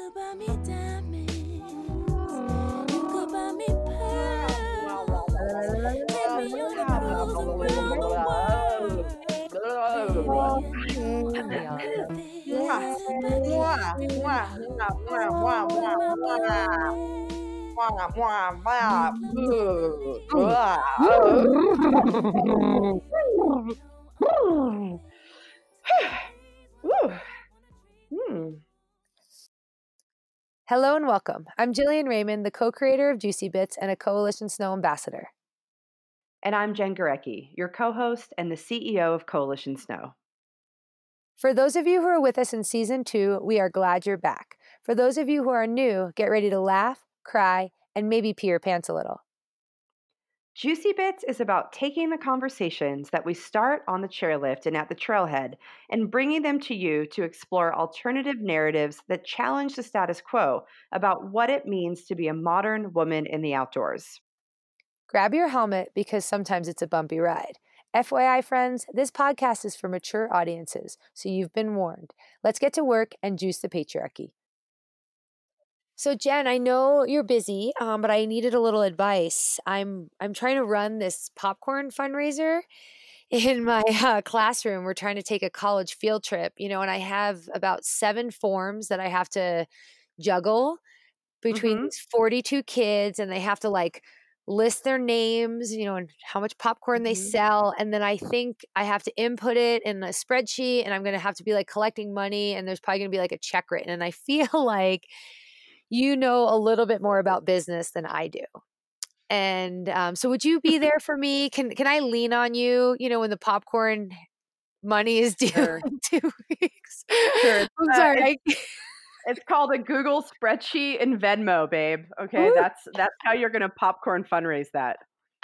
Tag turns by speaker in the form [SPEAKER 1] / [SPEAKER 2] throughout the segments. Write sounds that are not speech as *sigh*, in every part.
[SPEAKER 1] could buy me diamonds. You could buy me pearls. Take me on a cruise around the world.
[SPEAKER 2] Hello and welcome. I'm Jillian Raymond, the co creator of Juicy Bits and a Coalition Snow ambassador.
[SPEAKER 3] And I'm Jen Gurecki, your co host and the CEO of Coalition Snow.
[SPEAKER 2] For those of you who are with us in season two, we are glad you're back. For those of you who are new, get ready to laugh, cry, and maybe pee your pants a little.
[SPEAKER 3] Juicy Bits is about taking the conversations that we start on the chairlift and at the trailhead and bringing them to you to explore alternative narratives that challenge the status quo about what it means to be a modern woman in the outdoors.
[SPEAKER 2] Grab your helmet because sometimes it's a bumpy ride. FYI, friends, this podcast is for mature audiences, so you've been warned. Let's get to work and juice the patriarchy. So Jen, I know you're busy, um, but I needed a little advice. I'm I'm trying to run this popcorn fundraiser *laughs* in my uh, classroom. We're trying to take a college field trip, you know, and I have about seven forms that I have to juggle between
[SPEAKER 3] Mhm.
[SPEAKER 2] 42 kids, and they have to like list their names, you know, and how much popcorn they
[SPEAKER 3] Mhm.
[SPEAKER 2] sell, and then I think I have to input it in a spreadsheet, and I'm going to have to be like collecting money, and there's probably going to be like a check written, and I *laughs* feel like you know a little bit more about business than I do. And um, so, would you be *laughs* there for me? Can can I lean on you? You know, when the popcorn money is *laughs* due
[SPEAKER 3] Sure.
[SPEAKER 2] in two weeks.
[SPEAKER 3] Sure, it's,
[SPEAKER 2] I'm
[SPEAKER 3] uh,
[SPEAKER 2] sorry. I,
[SPEAKER 3] It's called a Google spreadsheet and Venmo, babe. *laughs* Okay,
[SPEAKER 2] Woo.
[SPEAKER 3] that's that's how you're gonna popcorn fundraise that.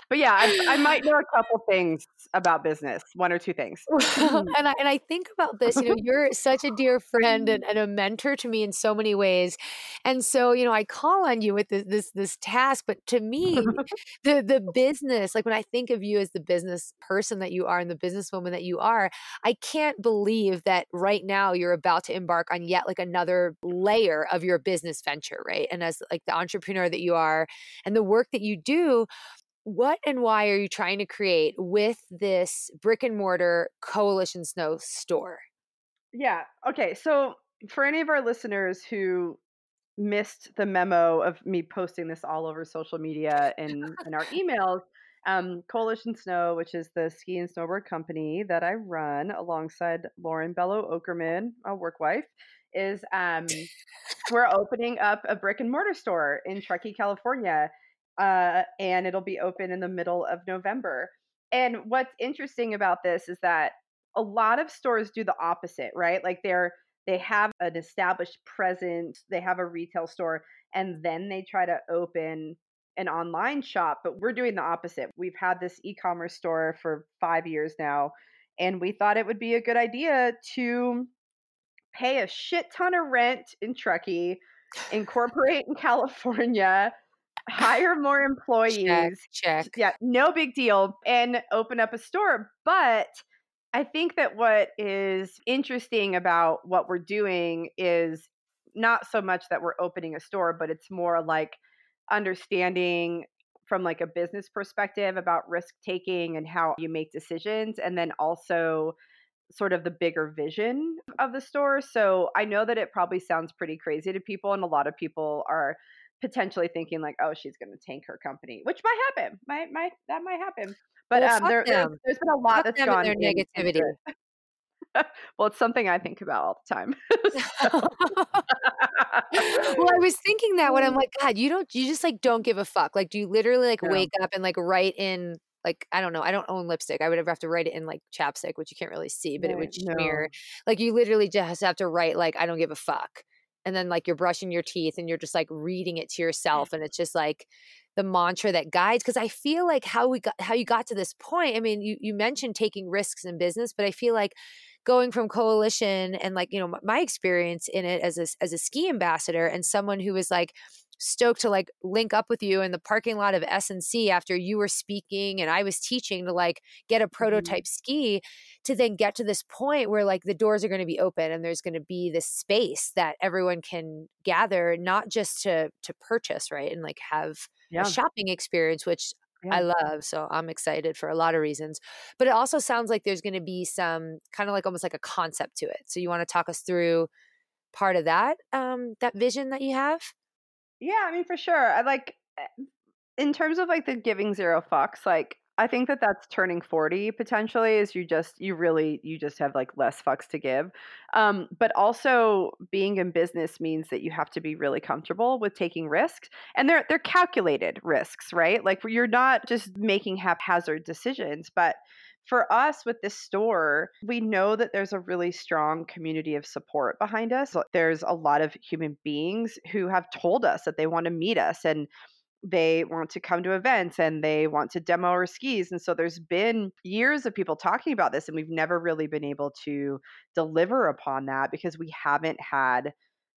[SPEAKER 3] But yeah, I, I might know a couple things about business, one or two things. *laughs*
[SPEAKER 2] And I and I think about this, you know, you're such a dear friend and, and a mentor to me in so many ways. And so, you know, I call on you with this this this task, but to me, *laughs* the the business, like when I think of you as the business person that you are and the businesswoman that you are, I can't believe that right now you're about to embark on yet like another layer of your business venture, right? And as like the entrepreneur that you are and the work that you do, what and why are you trying to create with this brick and mortar coalition snow store
[SPEAKER 3] Yeah. Okay. So for any of our listeners who missed the memo of me posting this all over social media and in our *laughs* emails, um, Coalition Snow, which is the ski and snowboard company that I run alongside Lauren Bello Okerman, a work wife, is um, we're opening up a brick and mortar store in Truckee, California, uh, and it'll be open in the middle of November. And what's interesting about this is that a lot of stores do the opposite, right? Like they're they have an established presence, they have a retail store, and then they try to open an online shop. But we're doing the opposite. We've had this e-commerce store for five years now, and we thought it would be a good idea to pay a shit ton of rent in Truckee, incorporate in *laughs* California, hire more
[SPEAKER 2] check
[SPEAKER 3] employees,
[SPEAKER 2] check
[SPEAKER 3] yeah, no big deal, and open up a store. But I think that what is interesting about what we're doing is not so much that we're opening a store, but it's more like understanding from like a business perspective about risk taking and how you make decisions and then also sort of the bigger vision of the store. So I know that it probably sounds pretty crazy to people and a lot of people are potentially thinking like, oh, she's going to tank her company, which might happen. Might might that might happen. But
[SPEAKER 2] Well,
[SPEAKER 3] um, there, there's, there's been a lot
[SPEAKER 2] Fuck
[SPEAKER 3] that's gone
[SPEAKER 2] their negativity. *laughs*
[SPEAKER 3] well, it's something I think about all the time. *laughs* *laughs*
[SPEAKER 2] well i was thinking that when i'm like god you don't you just like don't give a fuck like do you literally like
[SPEAKER 3] No.
[SPEAKER 2] wake up and like write in like i don't know i don't own lipstick i would have to write it in like chapstick which you can't really see but it would
[SPEAKER 3] Right,
[SPEAKER 2] smear
[SPEAKER 3] no.
[SPEAKER 2] like you literally just have to write like i don't give a fuck and then like you're brushing your teeth and you're just like reading it to yourself and it's just like the mantra that guides because i feel like how we got how you got to this point i mean you you mentioned taking risks in business but i feel like going from coalition and like you know my experience in it as a as a ski ambassador and someone who was like stoked to like link up with you in the parking lot of S&C after you were speaking and I was teaching to like get a
[SPEAKER 3] Mhm.
[SPEAKER 2] prototype ski to then get to this point where like the doors are going to be open and there's going to be this space that everyone can gather not just to to purchase, right? And like have
[SPEAKER 3] Yeah.
[SPEAKER 2] a shopping experience which I love. So I'm excited for a lot of reasons. But it also sounds like there's going to be some kind of like almost like a concept to it. So you want to talk us through part of that um that vision that you have?
[SPEAKER 3] Yeah, I mean, for sure. I like, eh, in terms of like the giving zero fucks, like, I think that that's turning 40 potentially is you just, you really, you just have like less fucks to give. Um, but also being in business means that you have to be really comfortable with taking risks and they're, they're calculated risks, right? Like you're not just making haphazard decisions, but for us with this store, we know that there's a really strong community of support behind us. There's a lot of human beings who have told us that they want to meet us and they want to come to events and they want to demo our skis. And so there's been years of people talking about this, and we've never really been able to deliver upon that because we haven't had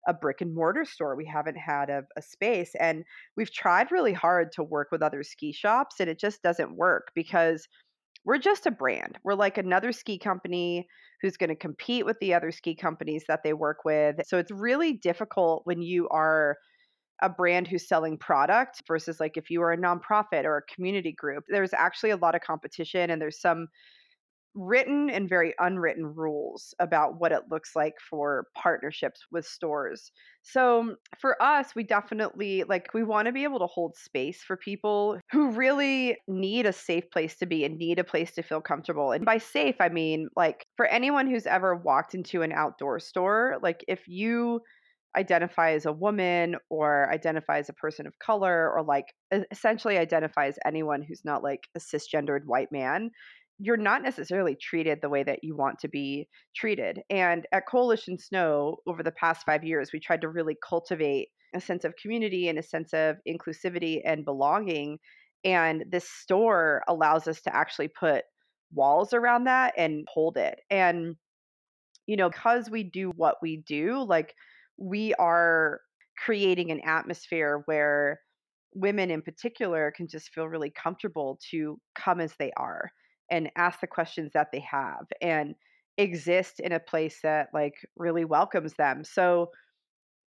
[SPEAKER 3] a brick and mortar store. We haven't had a, a space. And we've tried really hard to work with other ski shops, and it just doesn't work because we're just a brand. We're like another ski company who's going to compete with the other ski companies that they work with. So it's really difficult when you are a brand who's selling product versus like if you are a nonprofit or a community group. There's actually a lot of competition and there's some written and very unwritten rules about what it looks like for partnerships with stores. So for us, we definitely like we want to be able to hold space for people who really need a safe place to be and need a place to feel comfortable. And by safe, I mean like for anyone who's ever walked into an outdoor store, like if you identify as a woman or identify as a person of color or like essentially identify as anyone who's not like a cisgendered white man you're not necessarily treated the way that you want to be treated. And at Coalition Snow, over the past five years, we tried to really cultivate a sense of community and a sense of inclusivity and belonging. And this store allows us to actually put walls around that and hold it. And, you know, because we do what we do, like we are creating an atmosphere where women in particular can just feel really comfortable to come as they are and ask the questions that they have and exist in a place that like really welcomes them. So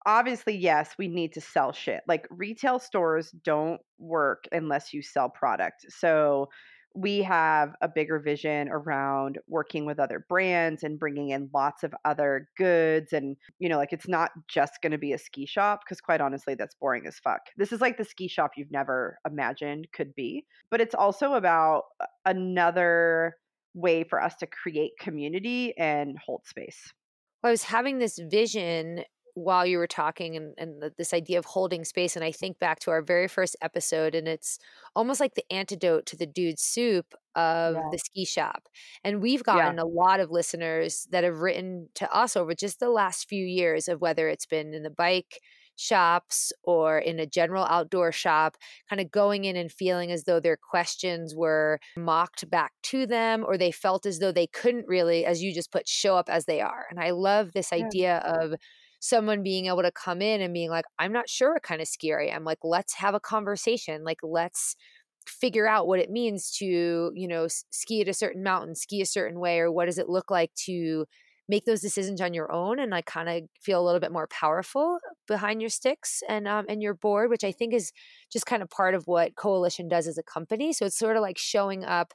[SPEAKER 3] obviously yes, we need to sell shit. Like retail stores don't work unless you sell product. So we have a bigger vision around working with other brands and bringing in lots of other goods and you know like it's not just going to be a ski shop because quite honestly that's boring as fuck. This is like the ski shop you've never imagined could be but it's also about another way for us to create community and hold space.
[SPEAKER 2] Well, I was having this vision while you were talking and, and the, this idea of holding space. And I think back to our very first episode, and it's almost like the antidote to the dude soup of
[SPEAKER 3] Yeah.
[SPEAKER 2] the ski shop. And we've
[SPEAKER 3] yeah
[SPEAKER 2] gotten a lot of listeners that have written to us over just the last few years of whether it's been in the bike shops or in a general outdoor shop, kind of going in and feeling as though their questions were mocked back to them or they felt as though they couldn't really, as you just put, show up as they are. And I love this
[SPEAKER 3] yeah
[SPEAKER 2] idea of someone being able to come in and being like, I'm not sure what kind of scary. I am. Like, let's have a conversation. Like, let's figure out what it means to, you know, ski at a certain mountain, ski a certain way, or what does it look like to make those decisions on your own and like kind of feel a little bit more powerful behind your sticks and um and your board, which I think is just kind of part of what Coalition does as a company. So it's sort of like showing up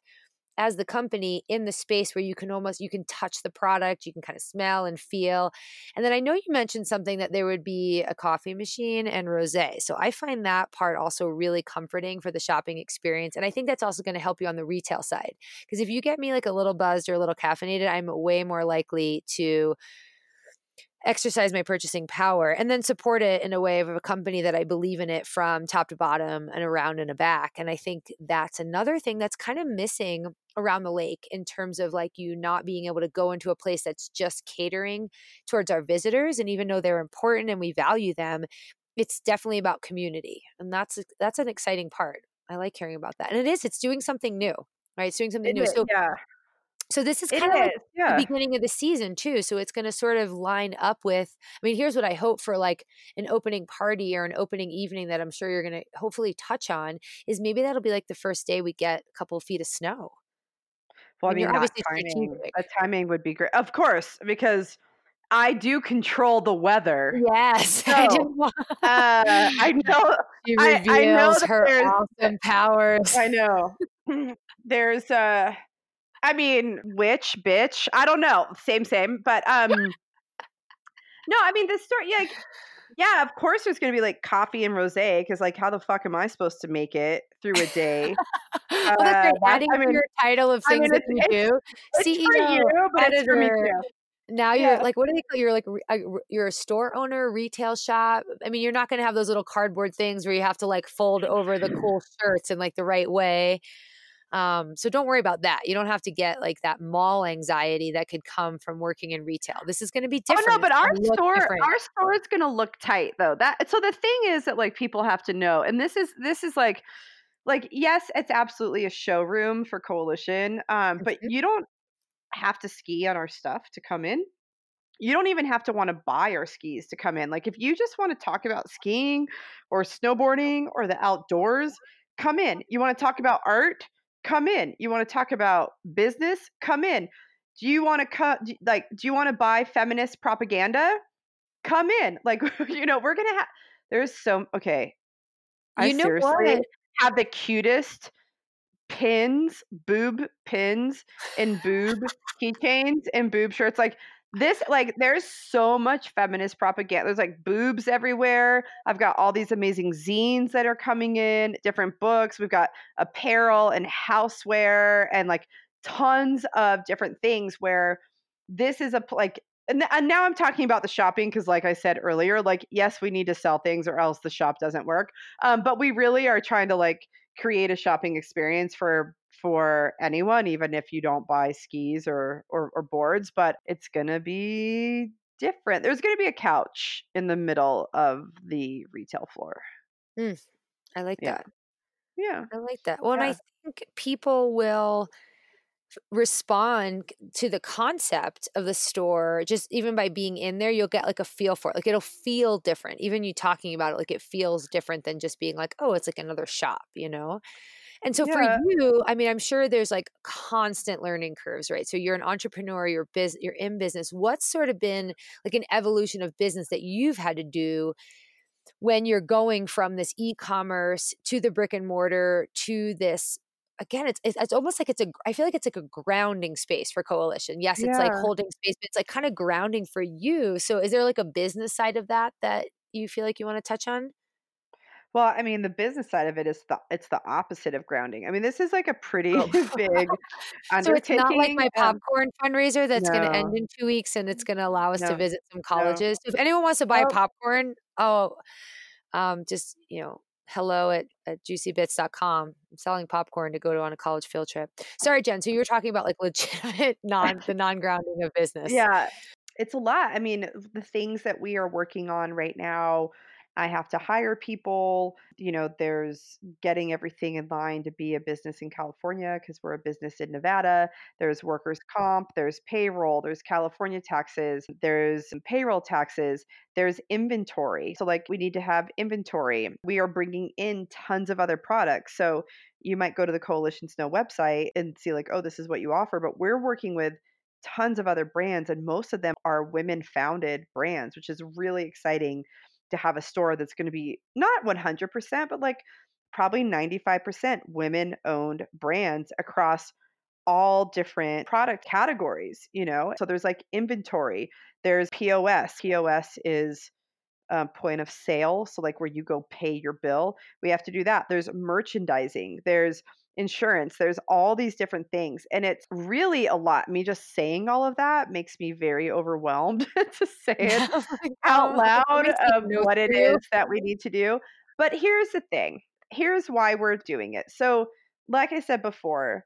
[SPEAKER 2] as the company in the space where you can almost you can touch the product you can kind of smell and feel. And then i know you mentioned something that there would be a coffee machine and rosé. So i find that part also really comforting for the shopping experience and i think that's also going to help you on the retail side. Because if you get me like a little buzzed or a little caffeinated i'm way more likely to exercise my purchasing power and then support it in a way of a company that I believe in it from top to bottom and around and a back. And I think that's another thing that's kind of missing around the lake in terms of like you not being able to go into a place that's just catering towards our visitors and even though they're important and we value them it's definitely about community and that's that's an exciting part i like hearing about that and it is it's doing something new right it's doing something
[SPEAKER 3] It
[SPEAKER 2] new
[SPEAKER 3] is,
[SPEAKER 2] so
[SPEAKER 3] yeah
[SPEAKER 2] So this is
[SPEAKER 3] It
[SPEAKER 2] kind of like
[SPEAKER 3] is,
[SPEAKER 2] the beginning of the season too. So it's going to sort of line up with. I mean, here's what I hope for like an opening party or an opening evening that I'm sure you're going to hopefully touch on is maybe that'll be like the first day we get a couple of feet of snow.
[SPEAKER 3] Well, I
[SPEAKER 2] mean,
[SPEAKER 3] that
[SPEAKER 2] obviously
[SPEAKER 3] timing, that timing would be great. Of course, because I do control the weather.
[SPEAKER 2] Yes, *laughs* I
[SPEAKER 3] So,
[SPEAKER 2] want.
[SPEAKER 3] uh, I *laughs* know,
[SPEAKER 2] she
[SPEAKER 3] I, I know
[SPEAKER 2] her awesome powers.
[SPEAKER 3] I know, *laughs* there's, uh, I mean, witch, bitch, I don't know, same, same, but *laughs* um, no, I mean, the story, yeah, like, yeah, of course, there's gonna be like coffee and rosé, because like, how the fuck am I supposed to make it through a day? *laughs*
[SPEAKER 2] oh, that's
[SPEAKER 3] Uh,
[SPEAKER 2] Adding
[SPEAKER 3] I mean,
[SPEAKER 2] your title of
[SPEAKER 3] I
[SPEAKER 2] things
[SPEAKER 3] mean,
[SPEAKER 2] that you
[SPEAKER 3] it's
[SPEAKER 2] do,
[SPEAKER 3] it's for
[SPEAKER 2] CEO,
[SPEAKER 3] you, but it's for me
[SPEAKER 2] editor.
[SPEAKER 3] too.
[SPEAKER 2] Now you're like, what do they call? You're like, a you're a store owner, retail shop. I mean, you're not going to have those little cardboard things where you have to like fold over the cool shirts in like the right way. Um, so don't worry about that. You don't have to get like that mall anxiety that could come from working in retail. This is going to be
[SPEAKER 3] Oh
[SPEAKER 2] different.
[SPEAKER 3] no, but our
[SPEAKER 2] going to
[SPEAKER 3] store
[SPEAKER 2] different.
[SPEAKER 3] our store is gonna look tight though. That so the thing is that like people have to know, and this is this is like like yes, it's absolutely a showroom for Coalition, um, but
[SPEAKER 2] Mhm.
[SPEAKER 3] you don't have to ski on our stuff to come in. You don't even have to want to buy our skis to come in. Like if you just want to talk about skiing or snowboarding or the outdoors, come in. You want to talk about art, come in. You want to talk about business, come in. Do you want to come like do you want to buy feminist propaganda? Come in. Like *laughs* you know, we're going to have there's so okay. I
[SPEAKER 2] You know
[SPEAKER 3] seriously
[SPEAKER 2] what?
[SPEAKER 3] have the cutest pins, boob pins, and boob keychains and boob shirts. Like this, like there's so much feminist propaganda. There's like boobs everywhere. I've got all these amazing zines that are coming in, different books. We've got apparel and houseware and like tons of different things where this is a like and, now I'm talking about the shopping because, like I said earlier, like yes, we need to sell things or else the shop doesn't work. Um, but we really are trying to like create a shopping experience for for anyone, even if you don't buy skis or or, or boards. But it's gonna be different. There's gonna be a couch in the middle of the retail floor.
[SPEAKER 2] Mm, I like
[SPEAKER 3] Yeah,
[SPEAKER 2] that.
[SPEAKER 3] yeah,
[SPEAKER 2] I like that. Well, and I think people will respond to the concept of the store just even by being in there you'll get like a feel for it like it'll feel different even you talking about it like it feels different than just being like oh it's like another shop you know and so for you i mean i'm sure there's like constant learning curves right? So you're an entrepreneur you're biz- you're in business. What's sort of been like an evolution of business that you've had to do when you're going from this e-commerce to the brick and mortar to this again it's it's, it's almost like it's a i feel like it's like a grounding space for coalition. Yes it's like holding space but it's like kind of grounding for you. So is there like a business side of that that you feel like you want to touch on
[SPEAKER 3] Well, I mean, the business side of it is the it's the opposite of grounding. I mean, this is like a pretty
[SPEAKER 2] oh. *laughs*
[SPEAKER 3] big
[SPEAKER 2] so it's not like my
[SPEAKER 3] Um,
[SPEAKER 2] popcorn fundraiser that's going to end in two weeks and it's going to allow us to visit some
[SPEAKER 3] no.
[SPEAKER 2] colleges. So if anyone wants to buy
[SPEAKER 3] Well,
[SPEAKER 2] popcorn oh um, just you know hello at, at juicybits.com i'm selling popcorn to go to on a college field trip. Sorry jen so you were talking about like legitimate *laughs* non the non-grounding of business.
[SPEAKER 3] Yeah, it's a lot. I mean, the things that we are working on right now, I have to hire people. You know, there's getting everything in line to be a business in California because we're a business in Nevada. There's workers' comp, there's payroll, there's California taxes, there's payroll taxes, there's inventory. So, like, we need to have inventory. We are bringing in tons of other products. So, you might go to the Coalition Snow website and see, like, oh, this is what you offer, but we're working with tons of other brands and most of them are women founded brands which is really exciting to have a store that's going to be not 100% but like probably 95% women owned brands across all different product categories you know? So there's like inventory there's pos pos is um, point of sale so like where you go pay your bill we have to do that. There's merchandising there's insurance there's all these different things and it's really a lot. Me just saying all of that makes me very overwhelmed *laughs* to say *laughs* it
[SPEAKER 2] oh
[SPEAKER 3] out
[SPEAKER 2] God. Like, want
[SPEAKER 3] loud
[SPEAKER 2] me to take
[SPEAKER 3] of what it is that we need to do. But here's the thing here's why we're doing it. So like i said before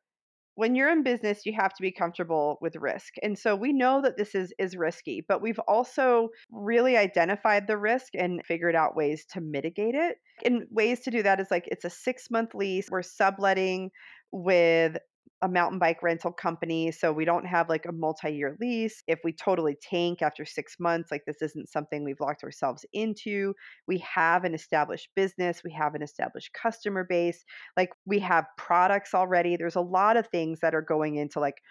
[SPEAKER 3] when you're in business you have to be comfortable with risk and so we know that this is is risky but we've also really identified the risk and figured out ways to mitigate it and ways to do that is like it's a six month lease we're subletting with a mountain bike rental company, so we don't have like a multi-year lease. If we totally tank after 6 months, like this isn't something we've locked ourselves into. We have an established business, we have an established customer base, like we have products already. There's a lot of things that are going into like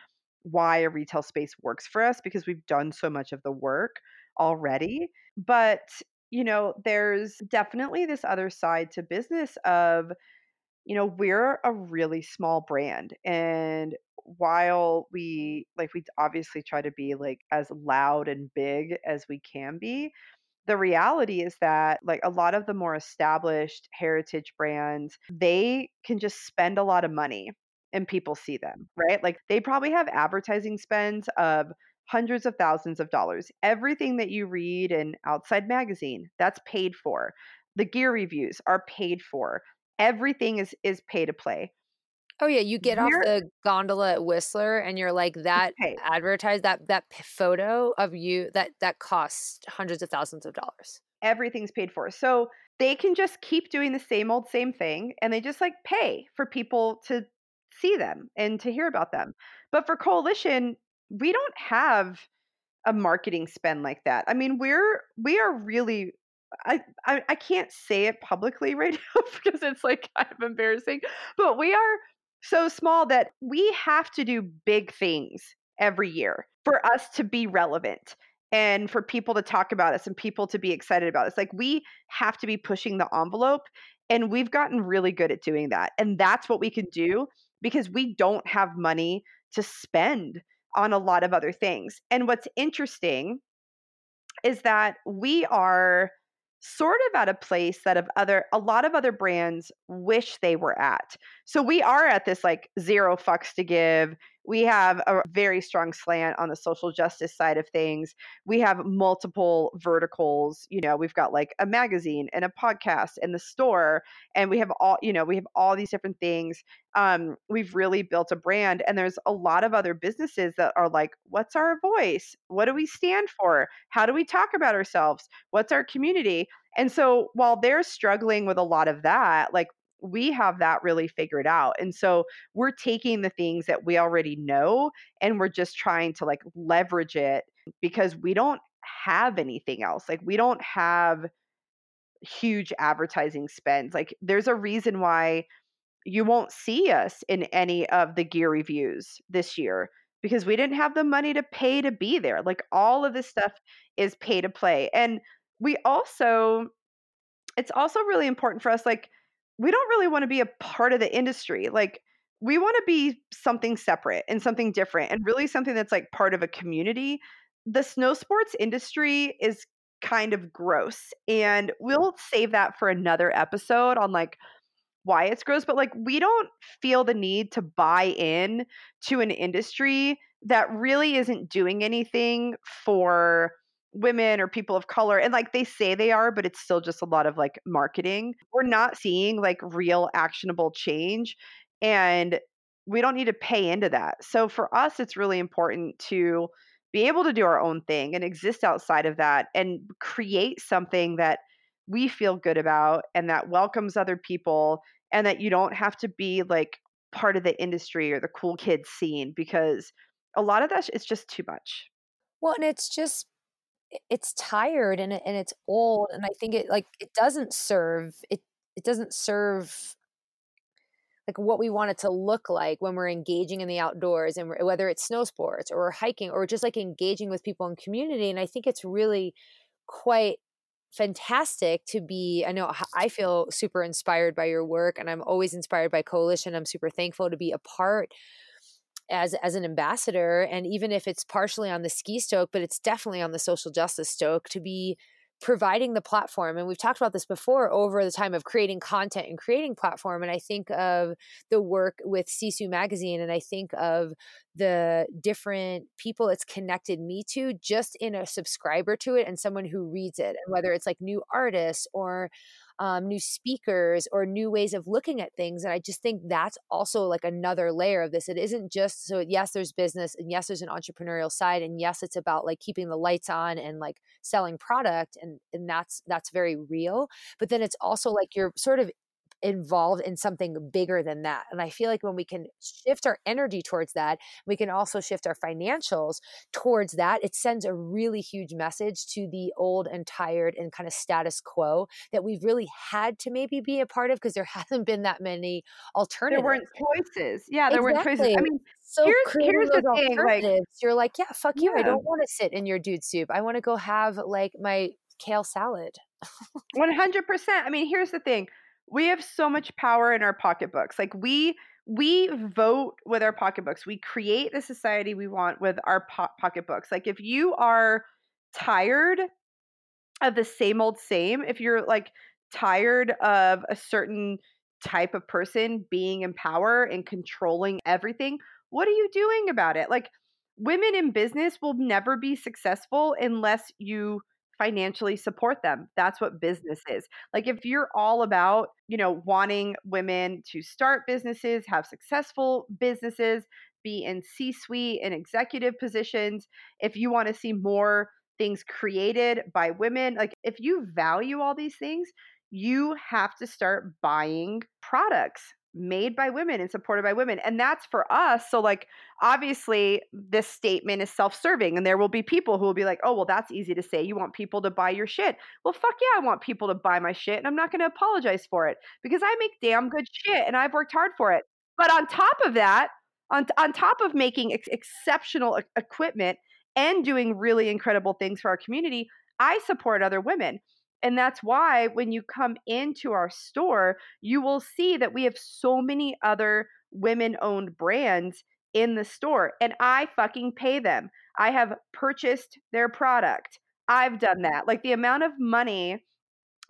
[SPEAKER 3] why a retail space works for us because we've done so much of the work already. But, you know, there's definitely this other side to business of you know, we're a really small brand. And while we like, we obviously try to be like as loud and big as we can be, the reality is that like a lot of the more established heritage brands, they can just spend a lot of money and people see them, right? Like they probably have advertising spends of hundreds of thousands of dollars. Everything that you read in Outside Magazine, that's paid for. The gear reviews are paid for everything is is pay to play.
[SPEAKER 2] Oh yeah, you get off
[SPEAKER 3] We're
[SPEAKER 2] the gondola at Whistler and you're like that advertise that that photo of you that that costs hundreds of thousands of dollars.
[SPEAKER 3] Everything's paid for. So they can just keep doing the same old same thing and they just like pay for people to see them and to hear about them. But for Coalition, we don't have a marketing spend like that. I mean, we're we are really I, I I can't say it publicly right *laughs* now because it's like kind of embarrassing, but we are so small that we have to do big things every year for us to be relevant and for people to talk about us and people to be excited about us. Like we have to be pushing the envelope and we've gotten really good at doing that. And that's what we can do because we don't have money to spend on a lot of other things. And what's interesting is that we are sort of at a place that of other a lot of other brands wish they were at. So we are at this like zero fucks to give. We have a very strong slant on the social justice side of things. We have multiple verticals, you know, we've got like a magazine and a podcast and the store and we have all, you know, we have all these different things. Um we've really built a brand and there's a lot of other businesses that are like what's our voice? What do we stand for? How do we talk about ourselves? What's our community? And so while they're struggling with a lot of that, like we have that really figured out. And so we're taking the things that we already know and we're just trying to like leverage it because we don't have anything else. Like we don't have huge advertising spends. Like there's a reason why you won't see us in any of the gear reviews this year because we didn't have the money to pay to be there. Like all of this stuff is pay to play. And we also it's also really important for us like we don't really want to be a part of the industry like we want to be something separate and something different and really something that's like part of a community. The snow sports industry is kind of gross and mm. we'll save that for another episode on like why it's gross, but like we don't feel the need to buy in to an industry that really isn't doing anything for women or people of color. And like they say they are, but it's still just a lot of like marketing. We're not seeing like real actionable change. And we don't need to pay into that. So for us, it's really important to be able to do our own thing and exist outside of that and create something that we feel good about and that welcomes other people and that you don't have to be like part of the industry or the cool kids scene because a lot of that is just too much.
[SPEAKER 2] Well, and it's just it's tired and and it's old and I think it like it doesn't serve it it doesn't serve like what we want it to look like when we're engaging in the outdoors and whether it's snow sports or hiking or just like engaging with people in community and I think it's really quite fantastic to be i know i feel super inspired by your work and i'm always inspired by coalition i'm super thankful to be a part as as an ambassador and even if it's partially on the ski stoke but it's definitely on the social justice stoke to be providing the platform and we've talked about this before over the time of creating content and creating platform and i think of the work with sisu magazine and i think of the different people it's connected me to just in a subscriber to it and someone who reads it and whether it's like new artists or um, new speakers or new ways of looking at things. And I just think that's also like another layer of this. It isn't just so, yes, there's business and yes, there's an entrepreneurial side. And yes, it's about like keeping the lights on and like selling product. And, and that's, that's very real. But then it's also like you're sort of involved in something bigger than that. And I feel like when we can shift our energy towards that, we can also shift our financials towards that. It sends a really huge message to the old and tired and kind of status quo that we've really had to maybe be a part of because there *laughs* hasn't been that many alternatives.
[SPEAKER 3] There weren't choices. Yeah, there weren't choices. I mean,
[SPEAKER 2] So
[SPEAKER 3] here's here's the thing, like
[SPEAKER 2] you're like, yeah, fuck you. I don't want to sit in your dude soup. I want to go have like my kale salad.
[SPEAKER 3] 100%. I mean, here's the thing. We have so much power in our pocketbooks. Like we we vote with our pocketbooks. We create the society we want with our po- pocketbooks. Like if you are tired of the same old same, if you're like tired of a certain type of person being in power and controlling everything, what are you doing about it? Like women in business will never be successful unless you financially support them. That's what mm-hmm. business is. Like if you're all about, you know, wanting women to start businesses, have successful businesses, be in C-suite and executive positions, if you want to see more things created by women, like if you value all these things, you have to start buying products made by women and supported by women. And that's for us. So like obviously this statement is self-serving and there will be people who will be like, "Oh, well that's easy to say. You want people to buy your shit." Well, fuck yeah, I want people to buy my shit and I'm not going to apologize for it because I make damn good shit and I've worked hard for it. But on top of that, on on top of making ex- exceptional equipment and doing really incredible things for our community, I support other women. And that's why when you come into our store, you will see that we have so many other women owned brands in the store and I fucking pay them. I have purchased their product. I've done that. Like the amount of money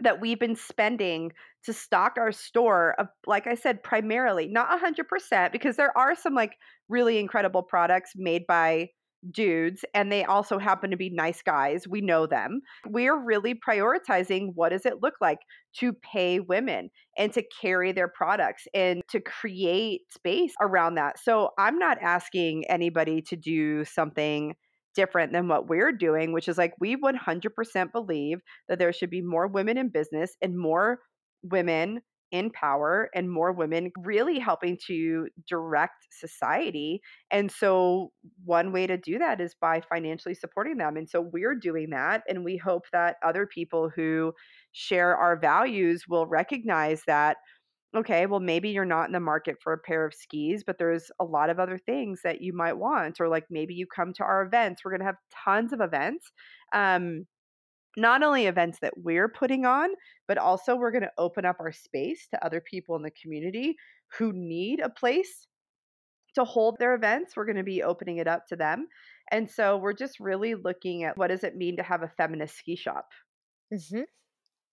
[SPEAKER 3] that we've been spending to stock our store of like I said primarily not 100% because there are some like really incredible products made by dudes and they also happen to be nice guys we know them we're really prioritizing what does it look like to pay women and to carry their products and to create space around that. So i'm not asking anybody to do something different than what we're doing which is like we 100% believe that there should be more women in business and more women in power and more women really helping to direct society. And so, one way to do that is by financially supporting them. And so, we're doing that. And we hope that other people who share our values will recognize that. Okay, well, maybe you're not in the market for a pair of skis, but there's a lot of other things that you might want. Or, like, maybe you come to our events. We're going to have tons of events. Um, not only events that we're putting on, but also we're going to open up our space to other people in the community who need a place to hold their events. We're going to be opening it up to them. And so we're just really looking at what does it mean to have a feminist ski shop?
[SPEAKER 2] hmm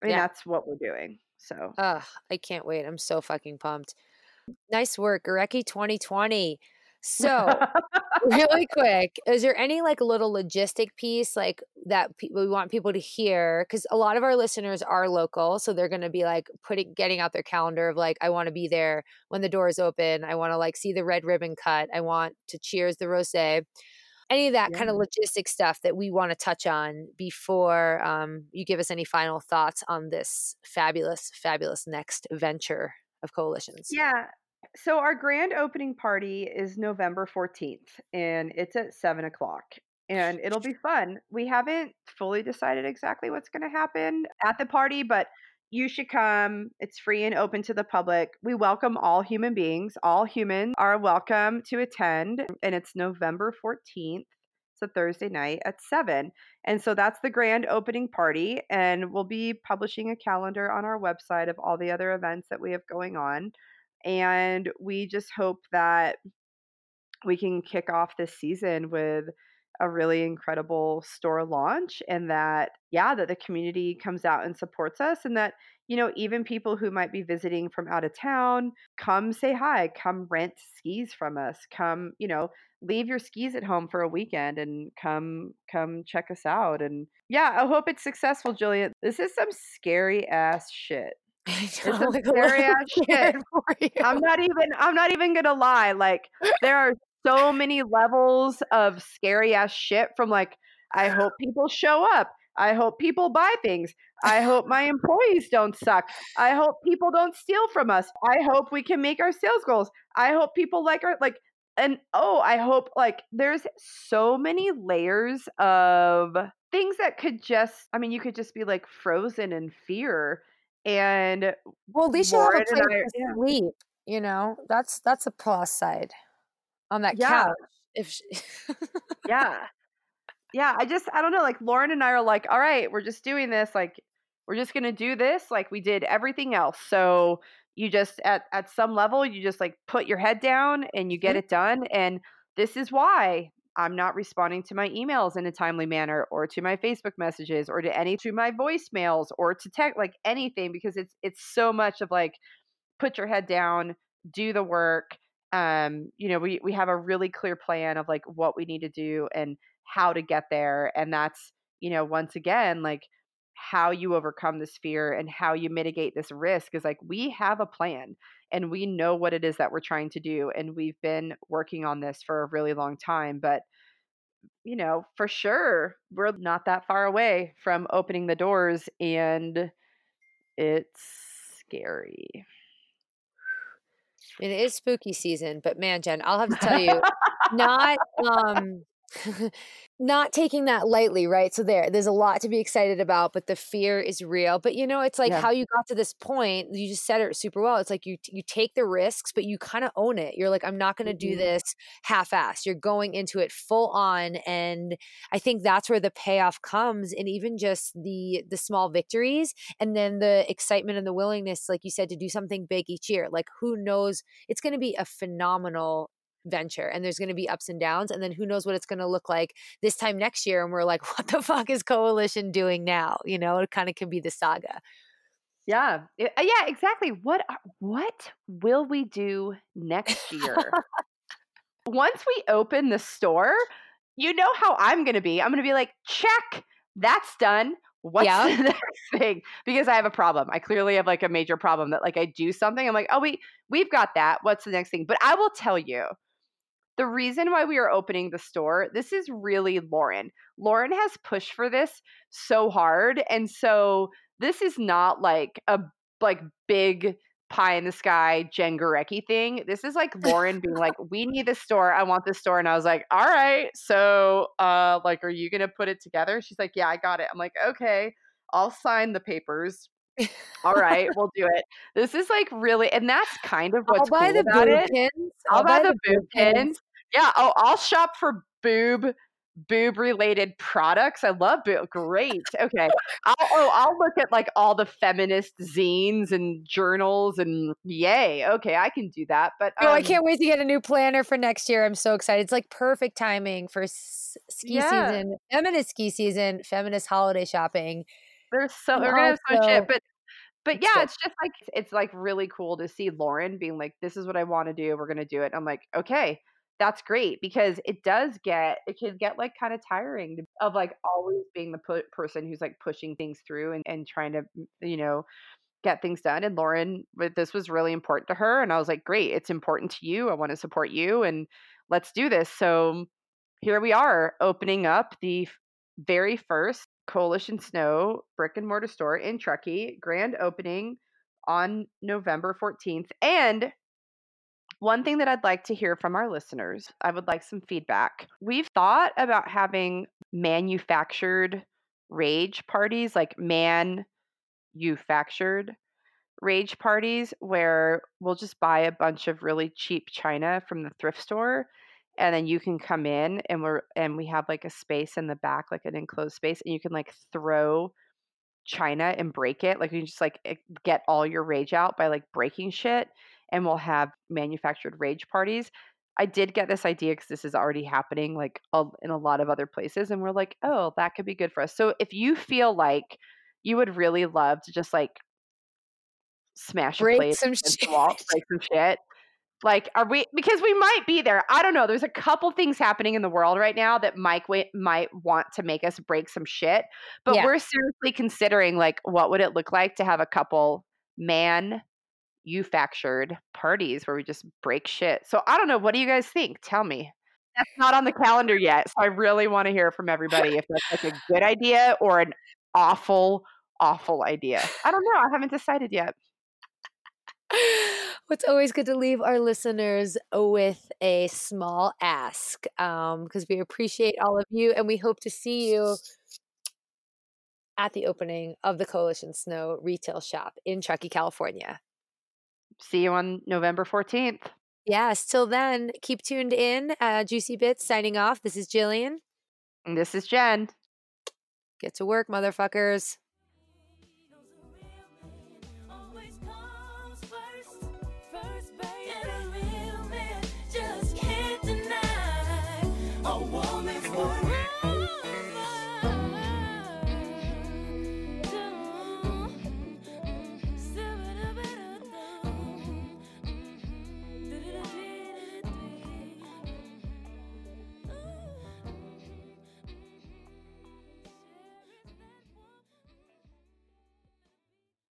[SPEAKER 3] I mean,
[SPEAKER 2] Yeah.
[SPEAKER 3] that's what we're doing. So
[SPEAKER 2] Ugh, I can't wait. I'm so fucking pumped. Nice work, Gurecki 2020. So, *laughs* *laughs* really quick, is there any like little logistic piece like that pe- we want people to hear? Because a lot of our listeners are local, so they're going to be like putting getting out their calendar of like, I want to be there when the doors open. I want to like see the red ribbon cut. I want to cheers the rosé. Any of that kind of logistic stuff that we want to touch on before um, you give us any final thoughts on this fabulous, fabulous next venture of coalitions.
[SPEAKER 3] Yeah. So our grand opening party is November 14th and it's at seven o'clock and it'll be fun. We haven't fully decided exactly what's going to happen at the party, but you should come. It's free and open to the public. We welcome all human beings. All humans are welcome to attend and it's November 14th. It's a Thursday night at 7. And so that's the grand opening party and we'll be publishing a calendar on our website of all the other events that we have going on and we just hope that we can kick off this season with a really incredible store launch and that yeah that the community comes out and supports us and that you know even people who might be visiting from out of town come say hi come rent skis from us come you know leave your skis at home for a weekend and come come check us out and yeah i hope it's successful juliet. This is some scary ass shit
[SPEAKER 2] know, like, a
[SPEAKER 3] scary
[SPEAKER 2] little
[SPEAKER 3] ass *laughs* shit.
[SPEAKER 2] scared for you.
[SPEAKER 3] I'm not even I'm not even gonna lie. Like there are so many levels of scary ass shit from like I hope *laughs* people show up. I hope people buy things. I hope my *laughs* employees don't suck. I hope people don't steal from us. I hope we can make our sales goals. I hope people like our like and oh, I hope like there's so many layers of things that could just I mean, you could just be like frozen in fear. And
[SPEAKER 2] Well, at least you'll have a place
[SPEAKER 3] I-
[SPEAKER 2] to
[SPEAKER 3] yeah.
[SPEAKER 2] sleep. You know, that's that's a plus side on that
[SPEAKER 3] Yeah.
[SPEAKER 2] couch. If she... *laughs*
[SPEAKER 3] yeah yeah i just i don't know like lauren and i are like all right we're just doing this like we're just gonna do this like we did everything else so you just at at some level you just like put your head down and you get
[SPEAKER 2] Mhm.
[SPEAKER 3] it done and this is why i'm not responding to my emails in a timely manner or to my facebook messages or to any to my voicemails or to tech like anything because it's it's so much of like put your head down do the work um you know we we have a really clear plan of like what we need to do and how to get there and that's you know once again like how you overcome this fear and how you mitigate this risk is like we have a plan and we know what it is that we're trying to do and we've been working on this for a really long time but you know for sure we're not that far away from opening the doors and it's scary.
[SPEAKER 2] It is spooky season, but man, Jen, I'll have to tell you, *laughs* not um *laughs* not taking that lightly right so there there's a lot to be excited about but the fear is real but you know it's like
[SPEAKER 3] Yeah.
[SPEAKER 2] how you got to this point you just said it super well it's like you you take the risks but you kind of own it you're like i'm not going to do
[SPEAKER 3] Mhm.
[SPEAKER 2] this half-ass. you're going into it full on and i think that's where the payoff comes and even just the the small victories and then the excitement and the willingness like you said to do something big each year like who knows it's going to be a phenomenal venture and there's going to be ups and downs and then who knows what it's going to look like this time next year and we're like *laughs* what the fuck is coalition doing now you know it kind of can be the saga
[SPEAKER 3] Yeah. Uh, yeah, exactly. What are- what will we do next year? *laughs* Once we open the store, you know how I'm going to be. I'm going to be like, "Check. That's done." What's
[SPEAKER 2] Yeah.
[SPEAKER 3] the *laughs* next thing? Because I have a problem. I clearly have like a major problem that like I do something. I'm like, "Oh, wait, we've got that. What's the next thing?" But I will tell you. The reason why we are opening the store, this is really Lauren. Lauren has pushed for this so hard and so this is not like a like big pie in the sky Jen Gurecki thing. This is like Lauren being like, "We need this store. I want this store." And I was like, "All right. So, uh like are you going to put it together?" She's like, "Yeah, I got it." I'm like, "Okay. I'll sign the papers." All right, we'll do it. This is like really and that's kind of
[SPEAKER 2] i'll
[SPEAKER 3] what's
[SPEAKER 2] buy
[SPEAKER 3] cool
[SPEAKER 2] the
[SPEAKER 3] about it.
[SPEAKER 2] pins
[SPEAKER 3] I'll buy the boob
[SPEAKER 2] pins.
[SPEAKER 3] pins. Yeah. Oh, I'll shop for boob boob related products. I love boob. Great. Okay. I'll oh I'll look at like all the feminist zines and journals and yay. Okay, I can do that. But
[SPEAKER 2] Oh, I
[SPEAKER 3] um,
[SPEAKER 2] can't wait to get a new planner for next year. I'm so excited. It's like perfect timing for s- ski
[SPEAKER 3] Yeah.
[SPEAKER 2] season, feminist ski season, feminist holiday shopping.
[SPEAKER 3] There's so we're gonna have so much shit, but but yeah, it's just like it's like really cool to see Lauren being like, "This is what I want to do. We're gonna do it." I'm like, "Okay, that's great," because it does get it can get like kind of tiring of like always being the pu- person who's like pushing things through and and trying to you know get things done. And Lauren, this was really important to her, and I was like, "Great, it's important to you. I want to support you, and let's do this." So here we are opening up the very first Coalition Snow brick and mortar store in Truckee, grand opening on November 14th. And one thing that I'd like to hear from our listeners, I would like some feedback. We've thought about having manufactured rage parties, like man you rage parties where we'll just buy a bunch of really cheap china from the thrift store and then you can come in and we're and we have like a space in the back like an enclosed space and you can like throw china and break it like you just like get all your rage out by like breaking shit and we'll have manufactured rage parties i did get this idea because this is already happening like in a lot of other places and we're like oh that could be good for us so if you feel like you would really love to just like smash a
[SPEAKER 2] Break
[SPEAKER 3] plate
[SPEAKER 2] some
[SPEAKER 3] against the wall,
[SPEAKER 2] shit.
[SPEAKER 3] break some shit. Like, are we? Because we might be there. I don't know. There's a couple things happening in the world right now that Mike might want to make us break some shit. But
[SPEAKER 2] Yeah.
[SPEAKER 3] we're seriously considering like, what would it look like to have a couple man you factured parties where we just break shit. So I don't know. What do you guys think? Tell me. that's not on the calendar yet. So I really want to hear from everybody if that's like a good idea or an awful, awful idea. I don't know. I haven't decided yet. *laughs*
[SPEAKER 2] It's always good to leave our listeners with a small ask um, because we appreciate all of you and we hope to see you at the opening of the Coalition Snow retail shop in Truckee, California.
[SPEAKER 3] See you on November 14th.
[SPEAKER 2] Yes, till then, keep tuned in. Uh, Juicy Bits signing off. This is Jillian.
[SPEAKER 3] And this is Jen.
[SPEAKER 2] Get to work, motherfuckers.